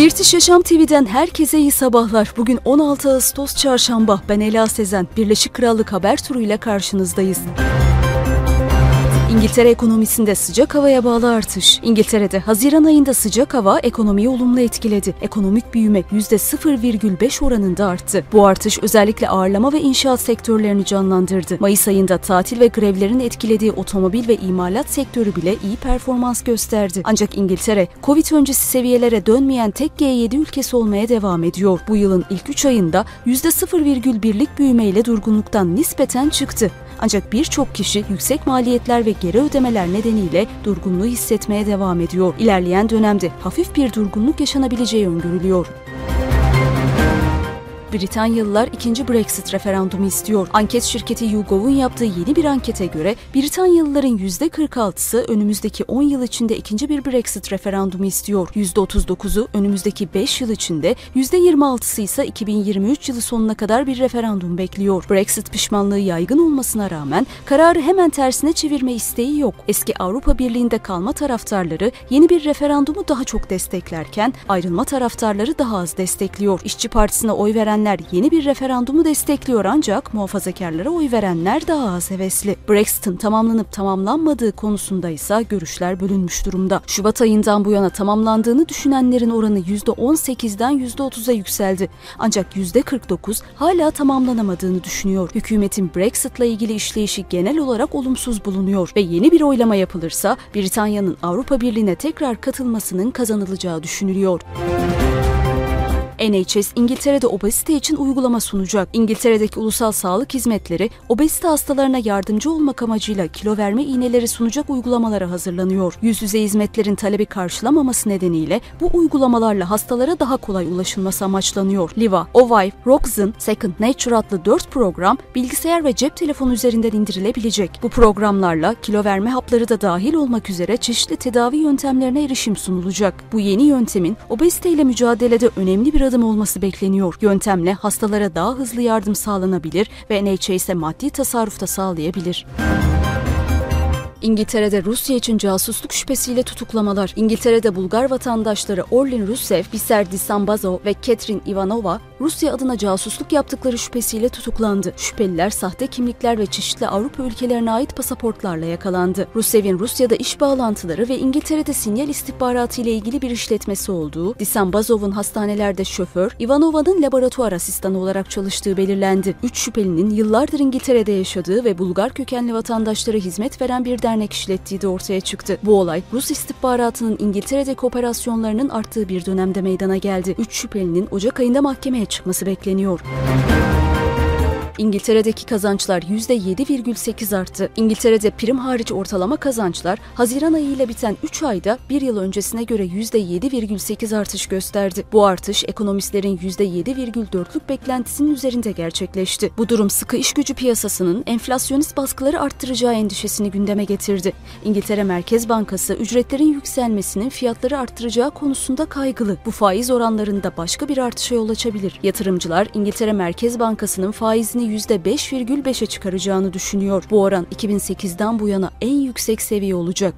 British Yaşam TV'den herkese iyi sabahlar. Bugün 16 Ağustos Çarşamba. Ben Ela Sezen. Birleşik Krallık haber turuyla karşınızdayız. İngiltere ekonomisinde sıcak havaya bağlı artış. İngiltere'de Haziran ayında sıcak hava ekonomiyi olumlu etkiledi. Ekonomik büyüme %0,5 oranında arttı. Bu artış özellikle ağırlama ve inşaat sektörlerini canlandırdı. Mayıs ayında tatil ve grevlerin etkilediği otomobil ve imalat sektörü bile iyi performans gösterdi. Ancak İngiltere, Covid öncesi seviyelere dönmeyen tek G7 ülkesi olmaya devam ediyor. Bu yılın ilk 3 ayında %0,1'lik büyümeyle durgunluktan nispeten çıktı. Ancak birçok kişi yüksek maliyetler ve geri ödemeler nedeniyle durgunluğu hissetmeye devam ediyor. İlerleyen dönemde hafif bir durgunluk yaşanabileceği öngörülüyor. Britanyalılar ikinci Brexit referandumu istiyor. Anket şirketi YouGov'un yaptığı yeni bir ankete göre Britanyalıların %46'sı önümüzdeki 10 yıl içinde ikinci bir Brexit referandumu istiyor. %39'u önümüzdeki 5 yıl içinde, %26'sı ise 2023 yılı sonuna kadar bir referandum bekliyor. Brexit pişmanlığı yaygın olmasına rağmen kararı hemen tersine çevirme isteği yok. Eski Avrupa Birliği'nde kalma taraftarları yeni bir referandumu daha çok desteklerken ayrılma taraftarları daha az destekliyor. İşçi Partisi'ne oy veren verenler yeni bir referandumu destekliyor ancak muhafazakarlara oy verenler daha az hevesli. Brexit'in tamamlanıp tamamlanmadığı konusunda ise görüşler bölünmüş durumda. Şubat ayından bu yana tamamlandığını düşünenlerin oranı %18'den %30'a yükseldi. Ancak %49 hala tamamlanamadığını düşünüyor. Hükümetin Brexit'la ilgili işleyişi genel olarak olumsuz bulunuyor ve yeni bir oylama yapılırsa Britanya'nın Avrupa Birliği'ne tekrar katılmasının kazanılacağı düşünülüyor. NHS İngiltere'de obezite için uygulama sunacak. İngiltere'deki ulusal sağlık hizmetleri obezite hastalarına yardımcı olmak amacıyla kilo verme iğneleri sunacak uygulamalara hazırlanıyor. Yüz yüze hizmetlerin talebi karşılamaması nedeniyle bu uygulamalarla hastalara daha kolay ulaşılması amaçlanıyor. Liva, Ovive, Roxen, Second Nature adlı 4 program bilgisayar ve cep telefonu üzerinden indirilebilecek. Bu programlarla kilo verme hapları da dahil olmak üzere çeşitli tedavi yöntemlerine erişim sunulacak. Bu yeni yöntemin obezite ile mücadelede önemli bir adım olması bekleniyor. Yöntemle hastalara daha hızlı yardım sağlanabilir ve NHS'e maddi tasarruf da sağlayabilir. İngiltere'de Rusya için casusluk şüphesiyle tutuklamalar. İngiltere'de Bulgar vatandaşları Orlin Rusev, Biser Disambazov ve Ketrin Ivanova Rusya adına casusluk yaptıkları şüphesiyle tutuklandı. Şüpheliler sahte kimlikler ve çeşitli Avrupa ülkelerine ait pasaportlarla yakalandı. Rusev'in Rusya'da iş bağlantıları ve İngiltere'de sinyal istihbaratı ile ilgili bir işletmesi olduğu, Disambazov'un hastanelerde şoför, Ivanova'nın laboratuvar asistanı olarak çalıştığı belirlendi. Üç şüphelinin yıllardır İngiltere'de yaşadığı ve Bulgar kökenli vatandaşlara hizmet veren bir dernek işlettiği de ortaya çıktı. Bu olay Rus istihbaratının İngiltere'deki operasyonlarının arttığı bir dönemde meydana geldi. Üç şüphelinin Ocak ayında mahkemeye çıkması bekleniyor. İngiltere'deki kazançlar %7,8 arttı. İngiltere'de prim hariç ortalama kazançlar Haziran ayıyla biten 3 ayda bir yıl öncesine göre %7,8 artış gösterdi. Bu artış ekonomistlerin %7,4'lük beklentisinin üzerinde gerçekleşti. Bu durum sıkı iş gücü piyasasının enflasyonist baskıları arttıracağı endişesini gündeme getirdi. İngiltere Merkez Bankası ücretlerin yükselmesinin fiyatları arttıracağı konusunda kaygılı. Bu faiz oranlarında başka bir artışa yol açabilir. Yatırımcılar İngiltere Merkez Bankası'nın faizini %5,5'e çıkaracağını düşünüyor. Bu oran 2008'den bu yana en yüksek seviye olacak.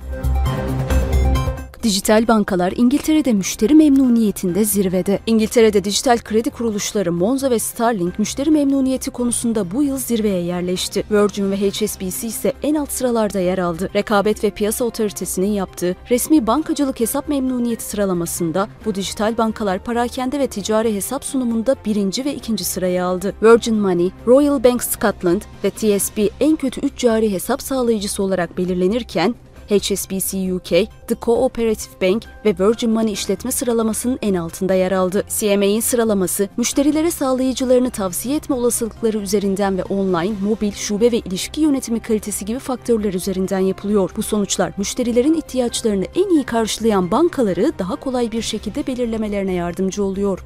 Dijital bankalar İngiltere'de müşteri memnuniyetinde zirvede. İngiltere'de dijital kredi kuruluşları Monzo ve Starling müşteri memnuniyeti konusunda bu yıl zirveye yerleşti. Virgin ve HSBC ise en alt sıralarda yer aldı. Rekabet ve Piyasa Otoritesi'nin yaptığı resmi bankacılık hesap memnuniyeti sıralamasında bu dijital bankalar parakende ve ticari hesap sunumunda birinci ve ikinci sırayı aldı. Virgin Money, Royal Bank Scotland ve TSB en kötü 3 cari hesap sağlayıcısı olarak belirlenirken HSBC UK, The Cooperative Bank ve Virgin Money işletme sıralamasının en altında yer aldı. CMA'in sıralaması, müşterilere sağlayıcılarını tavsiye etme olasılıkları üzerinden ve online, mobil, şube ve ilişki yönetimi kalitesi gibi faktörler üzerinden yapılıyor. Bu sonuçlar müşterilerin ihtiyaçlarını en iyi karşılayan bankaları daha kolay bir şekilde belirlemelerine yardımcı oluyor.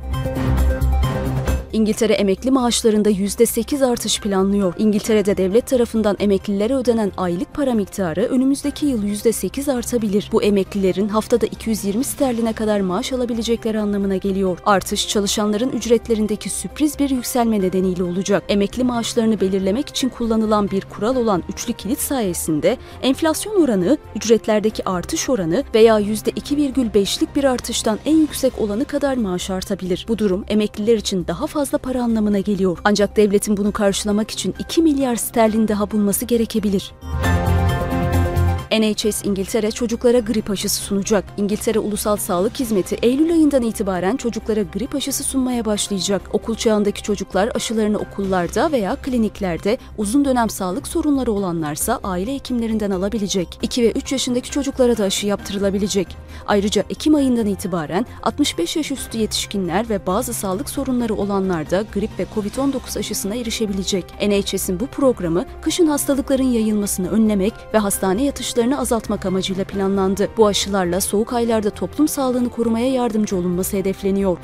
İngiltere emekli maaşlarında %8 artış planlıyor. İngiltere'de devlet tarafından emeklilere ödenen aylık para miktarı önümüzdeki yıl %8 artabilir. Bu emeklilerin haftada 220 sterline kadar maaş alabilecekleri anlamına geliyor. Artış çalışanların ücretlerindeki sürpriz bir yükselme nedeniyle olacak. Emekli maaşlarını belirlemek için kullanılan bir kural olan üçlü kilit sayesinde enflasyon oranı, ücretlerdeki artış oranı veya %2,5'lik bir artıştan en yüksek olanı kadar maaş artabilir. Bu durum emekliler için daha fazla para anlamına geliyor. Ancak devletin bunu karşılamak için 2 milyar sterlin daha bulması gerekebilir. NHS İngiltere çocuklara grip aşısı sunacak. İngiltere Ulusal Sağlık Hizmeti Eylül ayından itibaren çocuklara grip aşısı sunmaya başlayacak. Okul çağındaki çocuklar aşılarını okullarda veya kliniklerde, uzun dönem sağlık sorunları olanlarsa aile hekimlerinden alabilecek. 2 ve 3 yaşındaki çocuklara da aşı yaptırılabilecek. Ayrıca Ekim ayından itibaren 65 yaş üstü yetişkinler ve bazı sağlık sorunları olanlar da grip ve COVID-19 aşısına erişebilecek. NHS'in bu programı kışın hastalıkların yayılmasını önlemek ve hastane yatışlarını miktarını azaltmak amacıyla planlandı. Bu aşılarla soğuk aylarda toplum sağlığını korumaya yardımcı olunması hedefleniyor.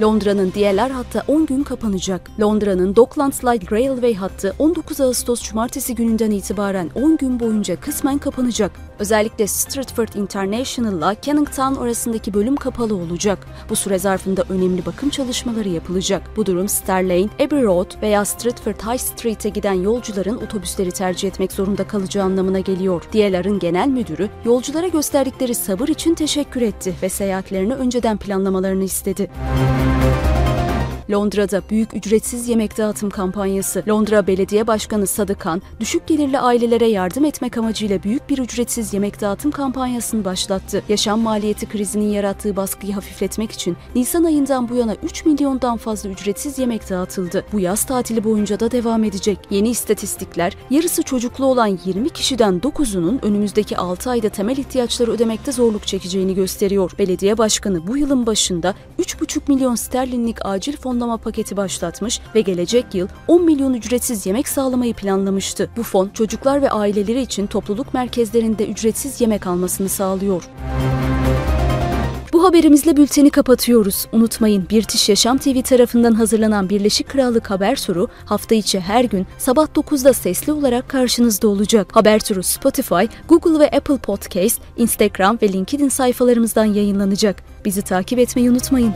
Londra'nın DLR hattı 10 gün kapanacak. Londra'nın Docklands Light Railway hattı 19 Ağustos Cumartesi gününden itibaren 10 gün boyunca kısmen kapanacak. Özellikle Stratford International ile Canning Town arasındaki bölüm kapalı olacak. Bu süre zarfında önemli bakım çalışmaları yapılacak. Bu durum Starlane, Abbey Road veya Stratford High Street'e giden yolcuların otobüsleri tercih etmek zorunda kalacağı anlamına geliyor. DLR'ın genel müdürü yolculara gösterdikleri sabır için teşekkür etti ve seyahatlerini önceden planlamalarını istedi. Londra'da büyük ücretsiz yemek dağıtım kampanyası. Londra Belediye Başkanı Sadıkan, düşük gelirli ailelere yardım etmek amacıyla büyük bir ücretsiz yemek dağıtım kampanyasını başlattı. Yaşam maliyeti krizinin yarattığı baskıyı hafifletmek için Nisan ayından bu yana 3 milyondan fazla ücretsiz yemek dağıtıldı. Bu yaz tatili boyunca da devam edecek. Yeni istatistikler, yarısı çocuklu olan 20 kişiden 9'unun önümüzdeki 6 ayda temel ihtiyaçları ödemekte zorluk çekeceğini gösteriyor. Belediye Başkanı bu yılın başında 3,5 milyon sterlinlik acil fon fonlama paketi başlatmış ve gelecek yıl 10 milyon ücretsiz yemek sağlamayı planlamıştı. Bu fon çocuklar ve aileleri için topluluk merkezlerinde ücretsiz yemek almasını sağlıyor. Bu haberimizle bülteni kapatıyoruz. Unutmayın Birtiş Yaşam TV tarafından hazırlanan Birleşik Krallık Haber Turu hafta içi her gün sabah 9'da sesli olarak karşınızda olacak. Haber Turu Spotify, Google ve Apple Podcast, Instagram ve LinkedIn sayfalarımızdan yayınlanacak. Bizi takip etmeyi unutmayın.